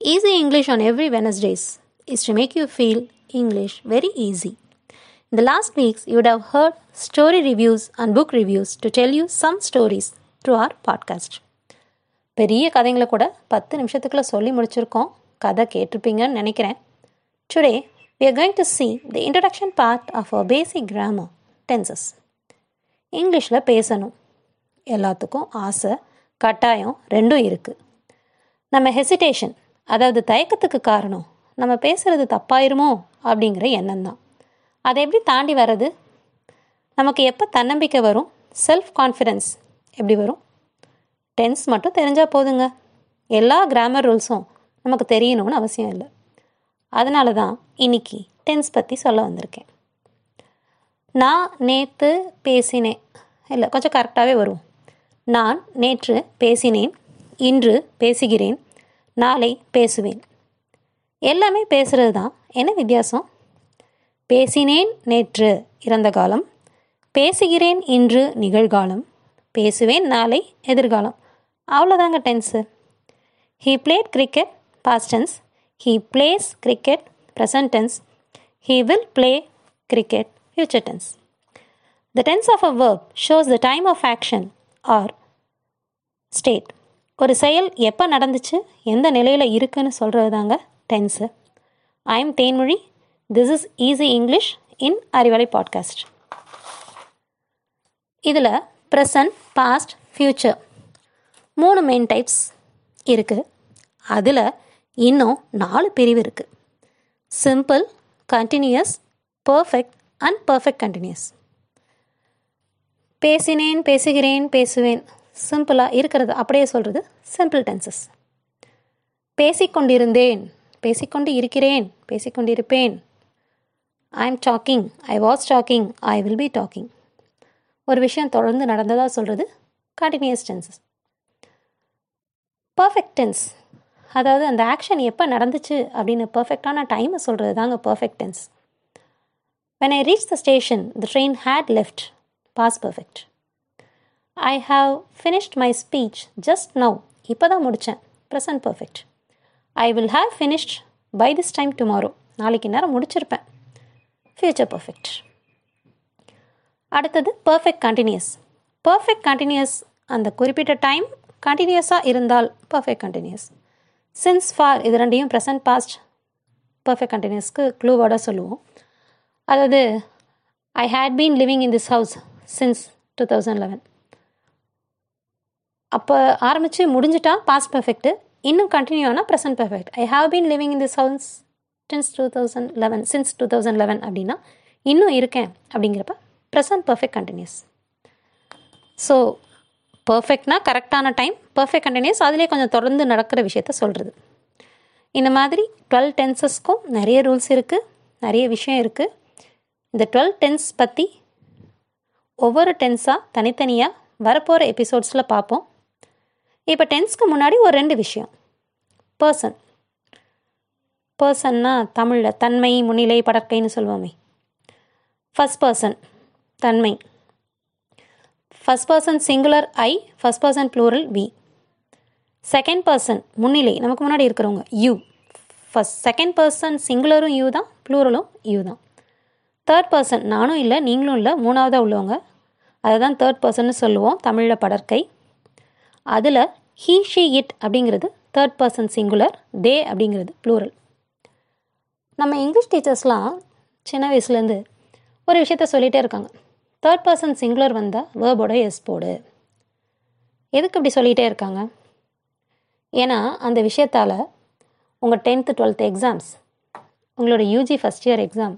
Easy English on every Wednesdays is to make you feel English very easy. In the last weeks, you would have heard story reviews and book reviews to tell you some stories through our podcast. பெரிய கதைங்களை கூட பத்து நிமிஷத்துக்குள்ள சொல்லி முடிச்சிருக்கோம் கதை கேட்டிருப்பீங்கன்னு நினைக்கிறேன் today we are going to see the introduction part of our basic grammar tenses இங்கிலீஷில் பேசணும் எல்லாத்துக்கும் ஆசை கட்டாயம் ரெண்டும் இருக்குது நம்ம ஹெசிடேஷன் அதாவது தயக்கத்துக்கு காரணம். நம்ம பேசுகிறது தப்பாயிருமோ? அப்படிங்கிற எண்ணம் தான் அதை எப்படி தாண்டி வர்றது? நமக்கு எப்போ தன்னம்பிக்கை வரும்? செல்ஃப் கான்ஃபிடென்ஸ் எப்படி வரும்? டென்ஸ் மட்டும் தெரிஞ்சால் போதுங்க. எல்லா கிராமர் ரூல்ஸும் நமக்கு தெரியணும்னு அவசியம் இல்லை. அதனால தான் இன்னைக்கு டென்ஸ் பற்றி சொல்ல வந்திருக்கேன். நான் நேற்று பேசினேன். இல்லை கொஞ்சம் கரெக்டாகவே வரும். நான் நேற்று பேசினேன். இன்று பேசுகிறேன். நாளை பேசுவேன். எல்லாமே பேசுகிறது தான் என்ன வித்தியாசம்? பேசினேன் நேற்று இறந்த காலம். பேசுகிறேன் இன்று நிகழ்காலம். பேசுவேன் நாளை எதிர்காலம். அவ்வளோதாங்க tense. He played cricket past tense he plays cricket present tense he will play cricket future tense the tense of a verb shows the time of action or state ஒரு செயல் எப்போ நடந்துச்சு? எந்த நிலையில் இருக்குன்னு சொல்கிறது தாங்க tense I am Thenmozhi this is easy English in Arivalai podcast இதில் ப்ரெசன்ட் பாஸ்ட் ஃப்யூச்சர் மூணு மெயின் டைப்ஸ் இருக்குது அதில் இன்னும் நாலு பிரிவு இருக்குது simple continuous perfect and perfect continuous பேசினேன் பேசுகிறேன் பேசுவேன். சிம்பிளாக இருக்கிறது. அப்படியே சொல்கிறது சிம்பிள் டென்சஸ் பேசிக்கொண்டிருந்தேன். பேசிக்கொண்டு இருக்கிறேன் பேசிக்கொண்டிருப்பேன். I am talking I was talking I will be talking ஒரு விஷயம் தொடர்ந்து நடந்ததாக சொல்கிறது கண்டினியூஸ் டென்சஸ் பர்ஃபெக்ட் டென்ஸ் அதாவது அந்த ஆக்ஷன் எப்போ நடந்துச்சு அப்படின்னு பர்ஃபெக்டான டைமை சொல்கிறது தாங்க perfect tense when I reach the station the train had left past perfect I have finished my speech just now இப்போ தான் முடித்தேன் present perfect I will have finished by this time tomorrow நாளைக்கு நேரம் முடிச்சிருப்பேன். ஃப்யூச்சர் பர்ஃபெக்ட் அடுத்தது perfect continuous perfect continuous அந்த குறிப்பிட்ட time கண்டினியூஸாக இருந்தால் பர்ஃபெக்ட் கண்டினியூஸ் சின்ஸ் ஃபார் இது ரெண்டையும் ப்ரெசன்ட் பாஸ்ட் பர்ஃபெக்ட் கண்டினியூஸ்க்கு க்ளூவோட சொல்லுவோம். அதாவது I had been living in this house since two thousand eleven அப்போ ஆரம்பித்து முடிஞ்சிட்டா பாஸ்ட் பர்ஃபெக்ட்டு இன்னும் கண்டினியூ ஆனால் present perfect I have been living in this house since two thousand eleven since two thousand eleven அப்படின்னா இன்னும் இருக்கேன் அப்படிங்கிறப்ப present perfect continuous so பர்ஃபெக்ட்னா கரெக்டான டைம் பர்ஃபெக்ட் கண்டினியூஸ் அதிலே கொஞ்சம் தொடர்ந்து நடக்கிற விஷயத்த சொல்கிறது இந்த மாதிரி டுவெல் டென்சஸ்க்கும் நிறைய ரூல்ஸ் இருக்குது நிறைய விஷயம் இருக்குது இந்த டுவெல் டென்ஸ் பற்றி ஒவ்வொரு டென்ஸாக தனித்தனியாக வரப்போகிற எபிசோட்ஸில் பார்ப்போம். இப்போ டென்ஸ்க்கு முன்னாடி ஒரு ரெண்டு விஷயம். பர்சன் பர்சன்னா தமிழில் தன்மை முன்னிலை படற்கைன்னு சொல்லுவோமே. ஃபஸ்ட் பர்சன் தன்மை. First person singular I first person plural we second person முன்னிலை. நமக்கு முன்னாடி இருக்கிறவங்க யூ ஃபஸ்ட் செகண்ட் பர்சன் சிங்குலரும் யூ தான் ப்ளூரலும் யூ தான். தேர்ட் பர்சன் நானும் இல்லை நீங்களும் இல்லை மூணாவதாக உள்ளவங்க. அதை தான் தேர்ட் பர்சன்னு சொல்லுவோம் தமிழில் படற்கை. அதில் ஹீ ஷீ இட் அப்படிங்கிறது தேர்ட் பர்சன் சிங்குலர் தே அப்படிங்கிறது ப்ளூரல் நம்ம இங்கிலீஷ் டீச்சர்ஸ்லாம் சின்ன வயசுலேருந்து ஒரு விஷயத்த சொல்லிகிட்டே இருக்காங்க. தேர்ட் பர்சன் சிங்குலர் வந்தால் வேர்போட எஸ் போடு. எதுக்கு இப்படி சொல்லிகிட்டே இருக்காங்க? ஏன்னா அந்த விஷயத்தால் உங்கள் டென்த்து டுவெல்த்து எக்ஸாம்ஸ் உங்களோட UG first year exam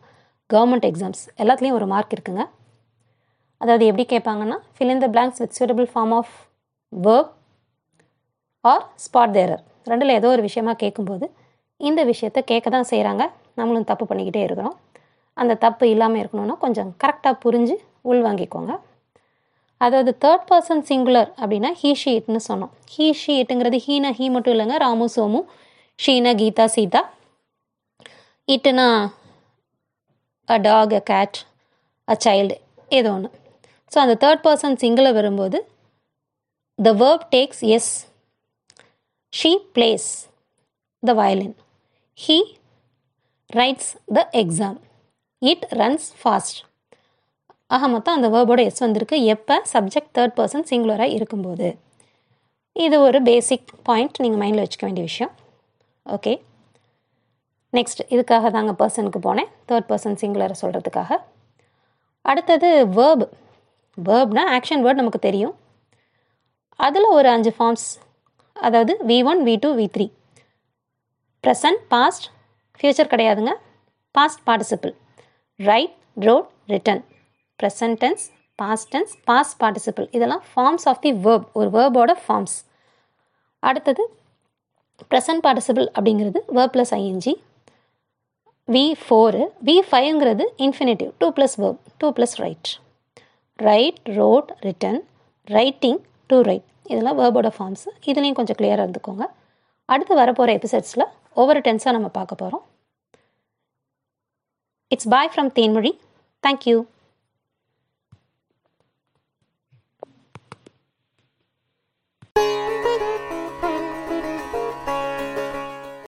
government exams எல்லாத்துலேயும் ஒரு மார்க் இருக்குங்க. அதாவது எப்படி கேட்பாங்கன்னா fill in the blanks with suitable form of verb or spot the error ரெண்டில் ஏதோ ஒரு விஷயமா கேட்கும்போது இந்த விஷயத்த கேட்க தான் செய்கிறாங்க நம்மளும் தப்பு பண்ணிக்கிட்டே இருக்கிறோம். அந்த தப்பு இல்லாமல் இருக்கணும்னா கொஞ்சம் கரெக்டாக புரிஞ்சு உள்வாங்கிக்கோங்க அதாவது தேர்ட் பர்சன் சிங்குலர் அப்படின்னா ஹீ ஷீட்னு சொன்னோம். ஹீ ஷீட்டுங்கிறது ஹீனா ஹீ மட்டும் இல்லைங்க. Ramu Somu Sheena Geetha Seetha. இட்டுனா a dog a cat a child ஏதோ ஒன்று ஸோ அந்த தேர்ட் பர்சன் சிங்கில் வரும்போது the verb takes S she plays the violin he writes the exam it runs fast ஆக மொத்தம் அந்த வேர்போட எஸ் வந்திருக்கு. எப்போ? சப்ஜெக்ட் தேர்ட் பர்சன் சிங்குலராக இருக்கும்போது. இது ஒரு பேசிக் பாயிண்ட் நீங்கள் மைண்டில் வச்சுக்க வேண்டிய விஷயம். ஓகே நெக்ஸ்ட் இதுக்காக தாங்க பர்சனுக்கு போனேன். தேர்ட் பர்சன் சிங்குலரை சொல்கிறதுக்காக அடுத்தது வேர்ப் வேர்ப்னா ஆக்ஷன் வேர்ட் நமக்கு தெரியும். அதில் ஒரு அஞ்சு ஃபார்ம்ஸ் அதாவது V one V two V three present past future கிடையாதுங்க. Past participle write wrote written present tense past tense past participle இதெல்லாம் ஃபார்ம்ஸ் ஆஃப் தி வேர்ப் ஒரு வேர்போட ஃபார்ம்ஸ் அடுத்தது ப்ரெசன்ட் பார்ட்டிசிபிள் அப்படிங்கிறது verb plus ING V four V ஃபைவ்ங்கிறது infinitive to plus verb to plus write write wrote written writing to write இதெல்லாம் வேர்போட forms இதுலேயும் கொஞ்சம் கிளியராக இருந்துக்கோங்க. அடுத்து வரப்போகிற எபிசோட்ஸில் ஒவ்வொரு டென்ஸாக நம்ம பார்க்க போகிறோம் it's bye from Thenmozhi thank you